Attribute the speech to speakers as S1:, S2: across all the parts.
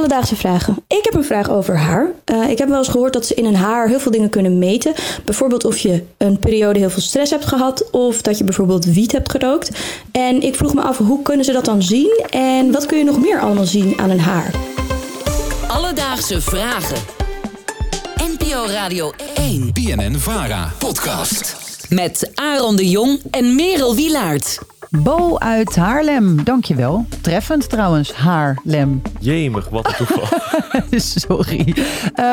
S1: alledaagse vragen. Ik heb een vraag over haar. Uh, ik heb wel eens gehoord dat ze in een haar heel veel dingen kunnen meten. Bijvoorbeeld of je een periode heel veel stress hebt gehad of dat je bijvoorbeeld wiet hebt gerookt. En ik vroeg me af, hoe kunnen ze dat dan zien en wat kun je nog meer allemaal zien aan een haar?
S2: Alledaagse vragen. NPO Radio 1.
S3: BNN Vara. Podcast.
S2: Met Aaron de Jong en Merel Wilaert.
S4: Bo uit Haarlem, dankjewel. Treffend trouwens, Haarlem.
S5: Jemig, wat een toeval.
S4: Sorry. Uh,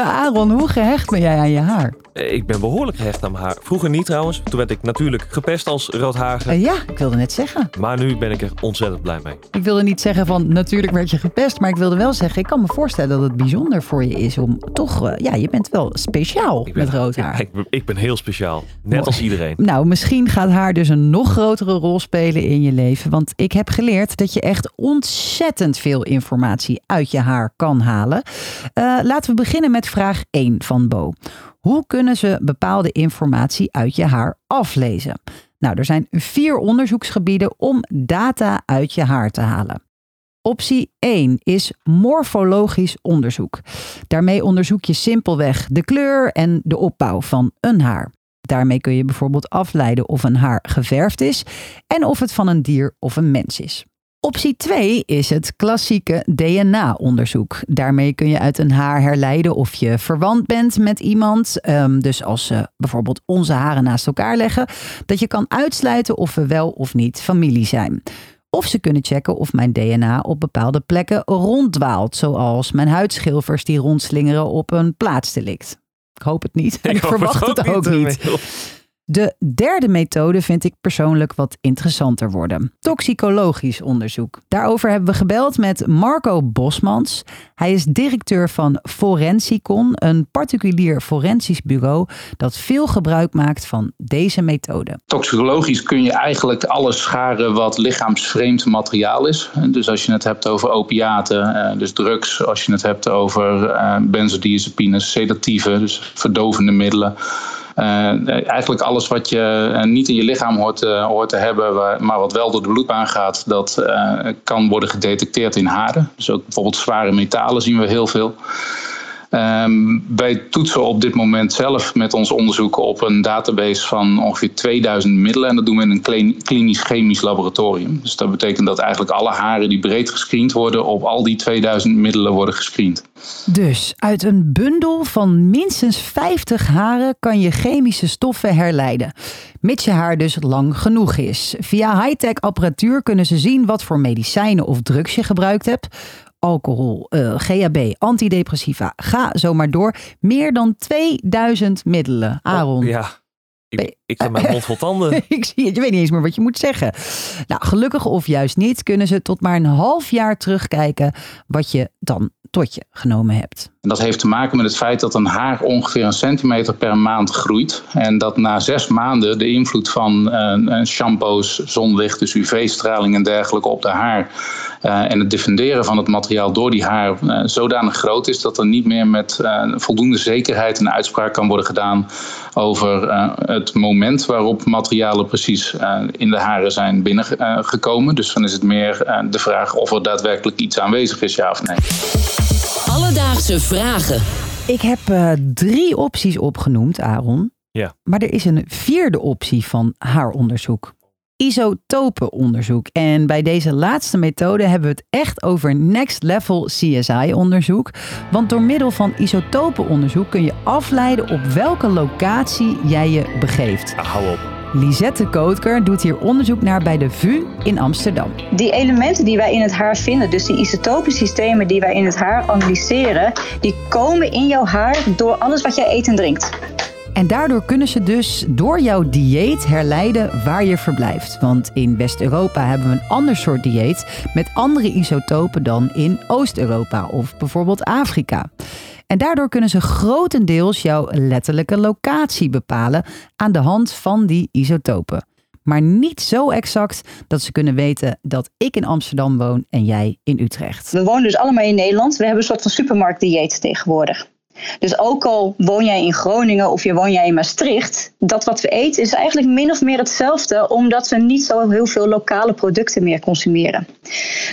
S4: Aaron, hoe gehecht ben jij aan je haar?
S5: Eh, ik ben behoorlijk gehecht aan mijn haar. Vroeger niet trouwens. Toen werd ik natuurlijk gepest als roodharige.
S4: Uh, ja, ik wilde net zeggen.
S5: Maar nu ben ik er ontzettend blij mee.
S4: Ik wilde niet zeggen van natuurlijk werd je gepest. Maar ik wilde wel zeggen, ik kan me voorstellen dat het bijzonder voor je is om toch... ja, je bent wel speciaal met rood haar.
S5: Ik, ik, ben heel speciaal. Net als iedereen.
S4: Nou, misschien gaat haar dus een nog grotere rol spelen in je leven. Want ik heb geleerd dat je echt ontzettend veel informatie uit je haar kan halen. Uh, laten we beginnen met vraag 1 van Bo. Hoe kunnen ze bepaalde informatie uit je haar aflezen? Nou, er zijn vier onderzoeksgebieden om data uit je haar te halen. Optie 1 is morfologisch onderzoek. Daarmee onderzoek je simpelweg de kleur en de opbouw van een haar. Daarmee kun je bijvoorbeeld afleiden of een haar geverfd is en of het van een dier of een mens is. Optie 2 is het klassieke DNA-onderzoek. Daarmee kun je uit een haar herleiden of je verwant bent met iemand. Um, dus als ze bijvoorbeeld onze haren naast elkaar leggen, dat je kan uitsluiten of we wel of niet familie zijn. Of ze kunnen checken of mijn DNA op bepaalde plekken ronddwaalt, zoals mijn huidschilfers die rondslingeren op een plaatsdelict. Ik hoop het niet. En ik, verwacht het ook, niet. De derde methode vind ik persoonlijk wat interessanter worden. Toxicologisch onderzoek. Daarover hebben we gebeld met Marco Bosmans. Hij is directeur van Forensicon, een particulier forensisch bureau dat veel gebruik maakt van deze methode.
S6: Toxicologisch kun je eigenlijk alles scharen wat lichaamsvreemd materiaal is. Dus als je het hebt over opiaten, eh, dus drugs, als je het hebt over eh, benzodiazepines, sedatieven, dus verdovende middelen. Uh, eigenlijk alles wat je uh, niet in je lichaam hoort, hoort te hebben, maar wat wel door de bloedbaan gaat, dat kan worden gedetecteerd in haren. Dus ook bijvoorbeeld zware metalen zien we heel veel. Um, wij toetsen op dit moment zelf met ons onderzoek op een database van ongeveer 2000 middelen. En dat doen we in een klinisch-chemisch laboratorium. Dus dat betekent dat eigenlijk alle haren die breed gescreend worden, op al die 2000 middelen worden gescreend.
S4: Dus uit een bundel van minstens 50 haren kan je chemische stoffen herleiden. Mits je haar dus lang genoeg is. Via high-tech apparatuur kunnen ze zien wat voor medicijnen of drugs je gebruikt hebt alcohol, uh, eh, GHB, antidepressiva. Ga zo maar door. Meer dan 2000 middelen. Aaron.
S5: Oh, ja. Ik, ik heb mijn mond vol tanden.
S4: ik zie het, je weet niet eens meer wat je moet zeggen. Nou, gelukkig of juist niet, kunnen ze tot maar een half jaar terugkijken wat je dan tot je genomen hebt.
S6: En dat heeft te maken met het feit dat een haar ongeveer een centimeter per maand groeit. En dat na zes maanden de invloed van uh, shampoos, zonlicht, dus UV-straling en dergelijke op de haar. Uh, en het defenderen van het materiaal door die haar zodanig groot is dat er niet meer met voldoende zekerheid een uitspraak kan worden gedaan over het moment waarop materialen precies in de haren zijn binnengekomen. dus dan is het meer de vraag of er daadwerkelijk iets aanwezig is, ja of nee.
S2: Alledaagse vragen.
S4: Ik heb uh, drie opties opgenoemd, Aaron.
S5: Ja.
S4: Maar er is een vierde optie van haaronderzoek. Isotopenonderzoek. En bij deze laatste methode hebben we het echt over next level CSI-onderzoek. Want door middel van isotopenonderzoek kun je afleiden op welke locatie jij je begeeft.
S5: Ah, hou op.
S4: Lisette Kootker doet hier onderzoek naar bij de VU in Amsterdam.
S7: Die elementen die wij in het haar vinden, dus die isotopensystemen die wij in het haar analyseren, die komen in jouw haar door alles wat jij eet en drinkt.
S4: En daardoor kunnen ze dus door jouw dieet herleiden waar je verblijft. Want in West-Europa hebben we een ander soort dieet met andere isotopen dan in Oost-Europa of bijvoorbeeld Afrika. En daardoor kunnen ze grotendeels jouw letterlijke locatie bepalen aan de hand van die isotopen. Maar niet zo exact dat ze kunnen weten dat ik in Amsterdam woon en jij in Utrecht.
S7: We wonen dus allemaal in Nederland. We hebben een soort van supermarktdieet tegenwoordig. Dus ook al woon jij in Groningen of je woon jij in Maastricht, dat wat we eten is eigenlijk min of meer hetzelfde, omdat we niet zo heel veel lokale producten meer consumeren.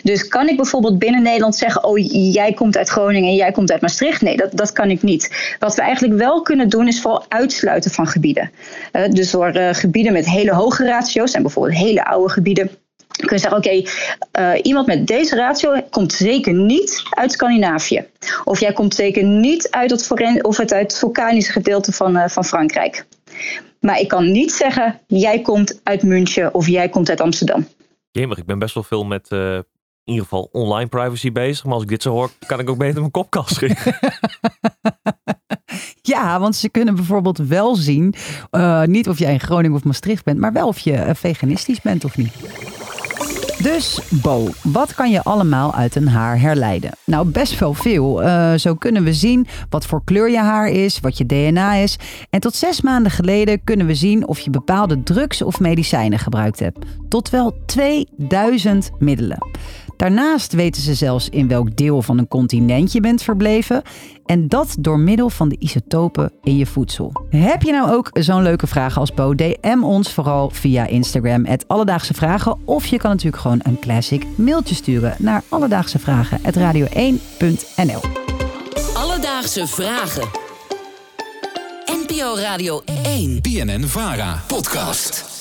S7: Dus kan ik bijvoorbeeld binnen Nederland zeggen: Oh, jij komt uit Groningen en jij komt uit Maastricht? Nee, dat, dat kan ik niet. Wat we eigenlijk wel kunnen doen, is vooral uitsluiten van gebieden. Uh, dus door uh, gebieden met hele hoge ratio's en bijvoorbeeld hele oude gebieden kun je zeggen, oké, okay, uh, iemand met deze ratio komt zeker niet uit Scandinavië. Of jij komt zeker niet uit het, of het, uit het vulkanische gedeelte van, uh, van Frankrijk. Maar ik kan niet zeggen, jij komt uit München of jij komt uit Amsterdam.
S5: Jemig, ik ben best wel veel met uh, in ieder geval online privacy bezig. Maar als ik dit zo hoor, kan ik ook beter mijn kopkast schieten.
S4: Ja, want ze kunnen bijvoorbeeld wel zien, uh, niet of jij in Groningen of Maastricht bent, maar wel of je veganistisch bent of niet. Dus Bo, wat kan je allemaal uit een haar herleiden? Nou, best wel veel. Uh, zo kunnen we zien wat voor kleur je haar is, wat je DNA is. En tot zes maanden geleden kunnen we zien of je bepaalde drugs of medicijnen gebruikt hebt. Tot wel 2000 middelen. Daarnaast weten ze zelfs in welk deel van een continent je bent verbleven. En dat door middel van de isotopen in je voedsel. Heb je nou ook zo'n leuke vraag als Bo? DM ons vooral via Instagram, het Alledaagse Vragen. Of je kan natuurlijk gewoon een classic mailtje sturen naar alledaagsevragen.radio1.nl
S2: Alledaagse Vragen. NPO Radio 1.
S3: BNN Vara. Podcast.